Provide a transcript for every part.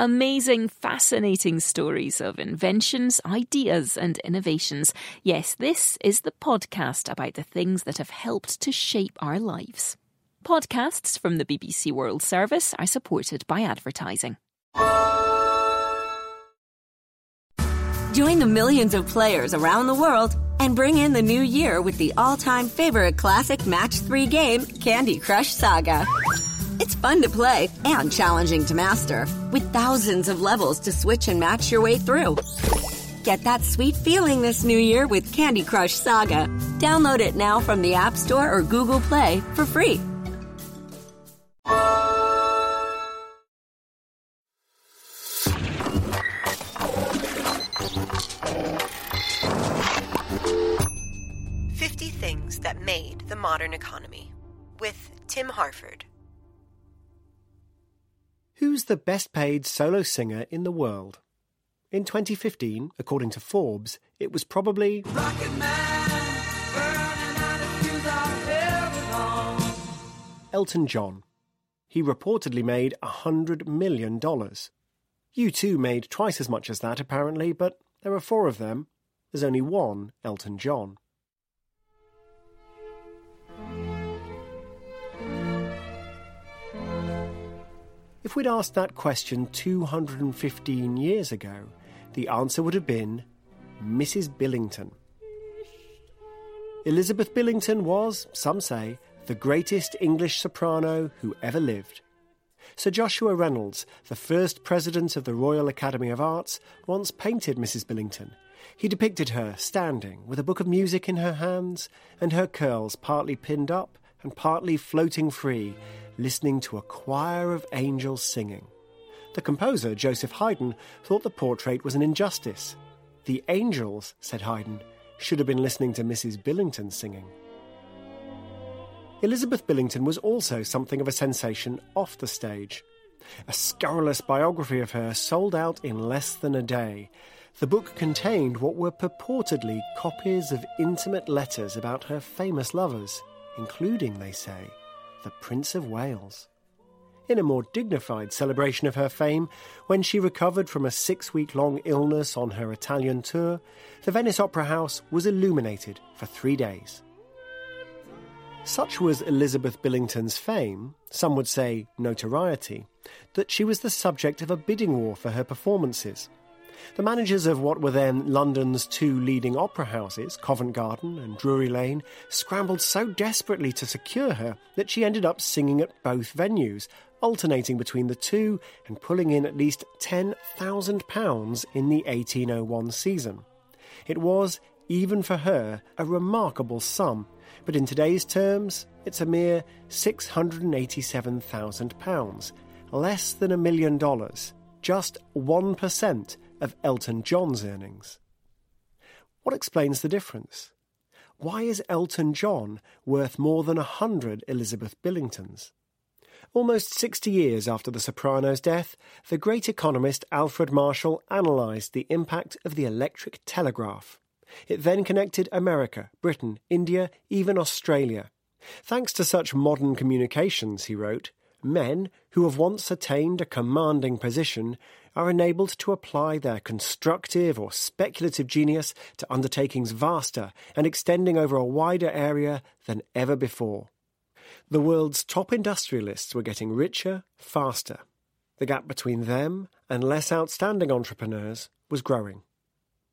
Amazing, fascinating stories of inventions, ideas, and innovations. Yes, this is the podcast about the things that have helped to shape our lives. Podcasts from the BBC World Service are supported by advertising. Join the millions of players around the world and bring in the new year with the all time favorite classic match three game, Candy Crush Saga. It's fun to play and challenging to master, with thousands of levels to switch and match your way through. Get that sweet feeling this new year with Candy Crush Saga. Download it now from the App Store or Google Play for free. Fifty Things That Made the Modern Economy with Tim Harford. Who's the best paid solo singer in the world? In 2015, according to Forbes, it was probably. Elton John. He reportedly made $100 million. U2 made twice as much as that, apparently, but there are four of them. There's only one Elton John. If we'd asked that question 215 years ago, the answer would have been Mrs. Billington. Elizabeth Billington was, some say, the greatest English soprano who ever lived. Sir Joshua Reynolds, the first president of the Royal Academy of Arts, once painted Mrs. Billington. He depicted her standing with a book of music in her hands and her curls partly pinned up and partly floating free listening to a choir of angels singing. The composer, Joseph Haydn, thought the portrait was an injustice. The angels, said Haydn, should have been listening to Mrs. Billington singing. Elizabeth Billington was also something of a sensation off the stage. A scurrilous biography of her sold out in less than a day. The book contained what were purportedly copies of intimate letters about her famous lovers, including, they say, the Prince of Wales. In a more dignified celebration of her fame, when she recovered from a six week long illness on her Italian tour, the Venice Opera House was illuminated for three days. Such was Elizabeth Billington's fame, some would say notoriety, that she was the subject of a bidding war for her performances. The managers of what were then London's two leading opera houses, Covent Garden and Drury Lane, scrambled so desperately to secure her that she ended up singing at both venues, alternating between the two and pulling in at least £10,000 in the 1801 season. It was, even for her, a remarkable sum, but in today's terms, it's a mere £687,000, less than a million dollars, just 1% of Elton John's earnings. What explains the difference? Why is Elton John worth more than a hundred Elizabeth Billingtons? Almost 60 years after the soprano's death, the great economist Alfred Marshall analysed the impact of the electric telegraph. It then connected America, Britain, India, even Australia. Thanks to such modern communications, he wrote, men who have once attained a commanding position are enabled to apply their constructive or speculative genius to undertakings vaster and extending over a wider area than ever before. The world's top industrialists were getting richer faster. The gap between them and less outstanding entrepreneurs was growing.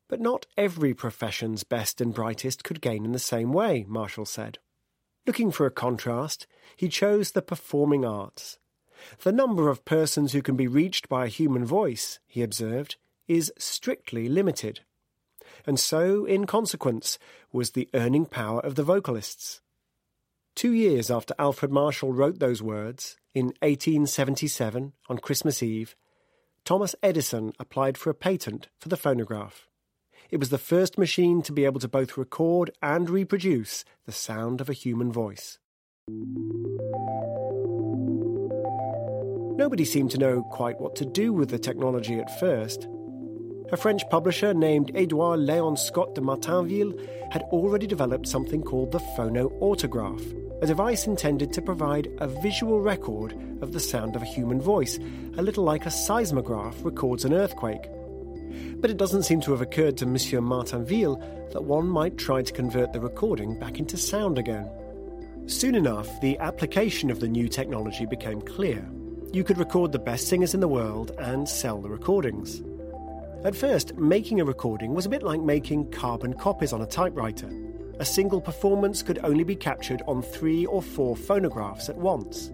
But not every profession's best and brightest could gain in the same way, Marshall said. Looking for a contrast, he chose the performing arts. The number of persons who can be reached by a human voice, he observed, is strictly limited. And so, in consequence, was the earning power of the vocalists. Two years after Alfred Marshall wrote those words, in 1877, on Christmas Eve, Thomas Edison applied for a patent for the phonograph. It was the first machine to be able to both record and reproduce the sound of a human voice. Nobody seemed to know quite what to do with the technology at first. A French publisher named Edouard Léon Scott de Martinville had already developed something called the phonoautograph, a device intended to provide a visual record of the sound of a human voice, a little like a seismograph records an earthquake. But it doesn't seem to have occurred to Monsieur Martinville that one might try to convert the recording back into sound again. Soon enough, the application of the new technology became clear. You could record the best singers in the world and sell the recordings. At first, making a recording was a bit like making carbon copies on a typewriter. A single performance could only be captured on three or four phonographs at once.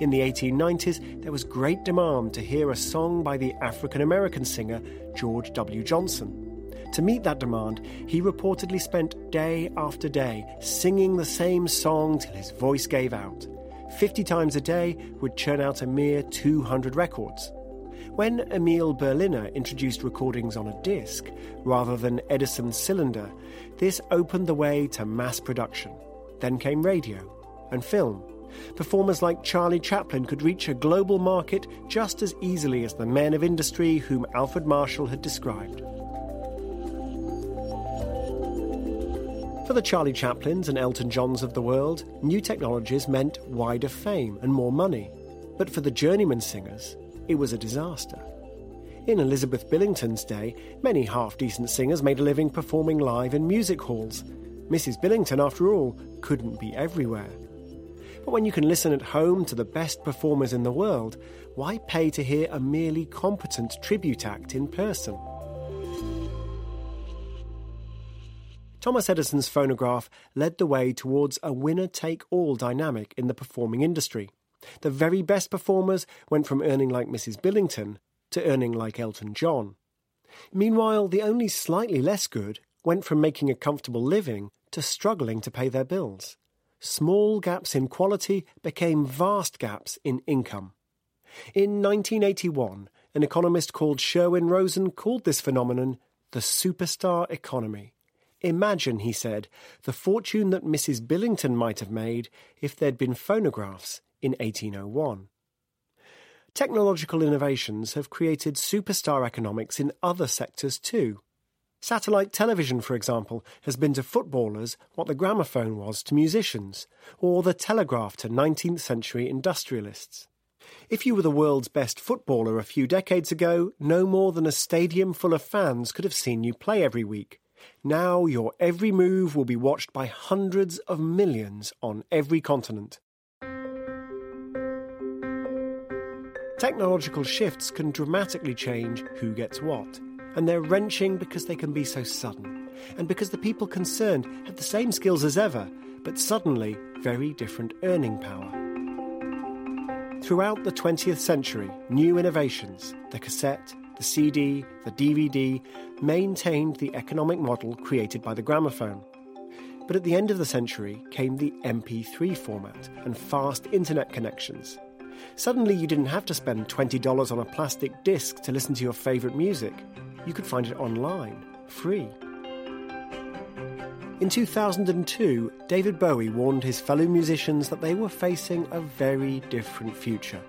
In the 1890s, there was great demand to hear a song by the African American singer George W. Johnson. To meet that demand, he reportedly spent day after day singing the same song till his voice gave out. 50 times a day would churn out a mere 200 records. When Emil Berliner introduced recordings on a disc rather than Edison's cylinder, this opened the way to mass production. Then came radio and film. Performers like Charlie Chaplin could reach a global market just as easily as the men of industry whom Alfred Marshall had described. For the Charlie Chaplins and Elton Johns of the world, new technologies meant wider fame and more money. But for the journeyman singers, it was a disaster. In Elizabeth Billington's day, many half decent singers made a living performing live in music halls. Mrs. Billington, after all, couldn't be everywhere. But when you can listen at home to the best performers in the world, why pay to hear a merely competent tribute act in person? Thomas Edison's phonograph led the way towards a winner take all dynamic in the performing industry. The very best performers went from earning like Mrs. Billington to earning like Elton John. Meanwhile, the only slightly less good went from making a comfortable living to struggling to pay their bills. Small gaps in quality became vast gaps in income. In 1981, an economist called Sherwin Rosen called this phenomenon the superstar economy. Imagine, he said, the fortune that Mrs. Billington might have made if there'd been phonographs in 1801. Technological innovations have created superstar economics in other sectors too. Satellite television, for example, has been to footballers what the gramophone was to musicians, or the telegraph to 19th century industrialists. If you were the world's best footballer a few decades ago, no more than a stadium full of fans could have seen you play every week. Now your every move will be watched by hundreds of millions on every continent. Technological shifts can dramatically change who gets what, and they're wrenching because they can be so sudden, and because the people concerned have the same skills as ever, but suddenly very different earning power. Throughout the 20th century, new innovations, the cassette, the CD, the DVD, maintained the economic model created by the gramophone. But at the end of the century came the MP3 format and fast internet connections. Suddenly, you didn't have to spend $20 on a plastic disc to listen to your favourite music. You could find it online, free. In 2002, David Bowie warned his fellow musicians that they were facing a very different future.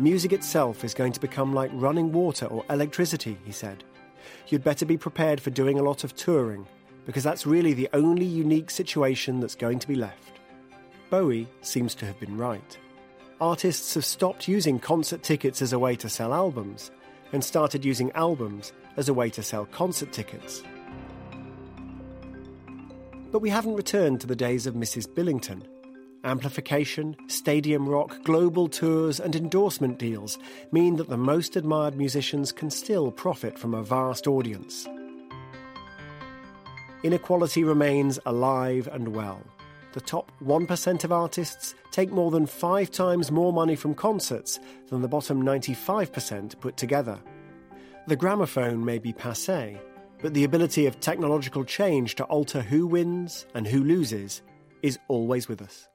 Music itself is going to become like running water or electricity, he said. You'd better be prepared for doing a lot of touring, because that's really the only unique situation that's going to be left. Bowie seems to have been right. Artists have stopped using concert tickets as a way to sell albums, and started using albums as a way to sell concert tickets. But we haven't returned to the days of Mrs. Billington Amplification, stadium rock, global tours, and endorsement deals mean that the most admired musicians can still profit from a vast audience. Inequality remains alive and well. The top 1% of artists take more than five times more money from concerts than the bottom 95% put together. The gramophone may be passe, but the ability of technological change to alter who wins and who loses is always with us.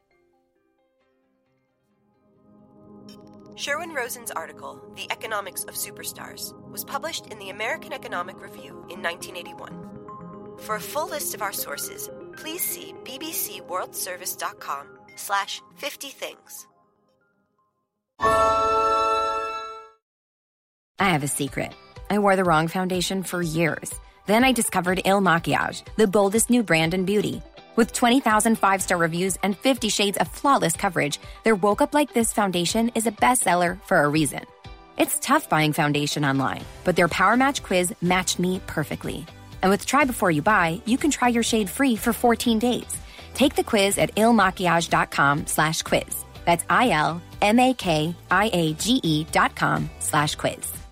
Sherwin Rosen's article, The Economics of Superstars, was published in the American Economic Review in 1981. For a full list of our sources, please see bbcworldservice.com slash 50 things. I have a secret. I wore the wrong foundation for years. Then I discovered Il Makiage, the boldest new brand in beauty. With 20,000 five star reviews and 50 shades of flawless coverage, their Woke Up Like This foundation is a bestseller for a reason. It's tough buying foundation online, but their Power Match quiz matched me perfectly. And with Try Before You Buy, you can try your shade free for 14 days. Take the quiz at ilmakiage.com slash quiz. That's I-L-M-A-K-I-A-G-E dot com slash quiz.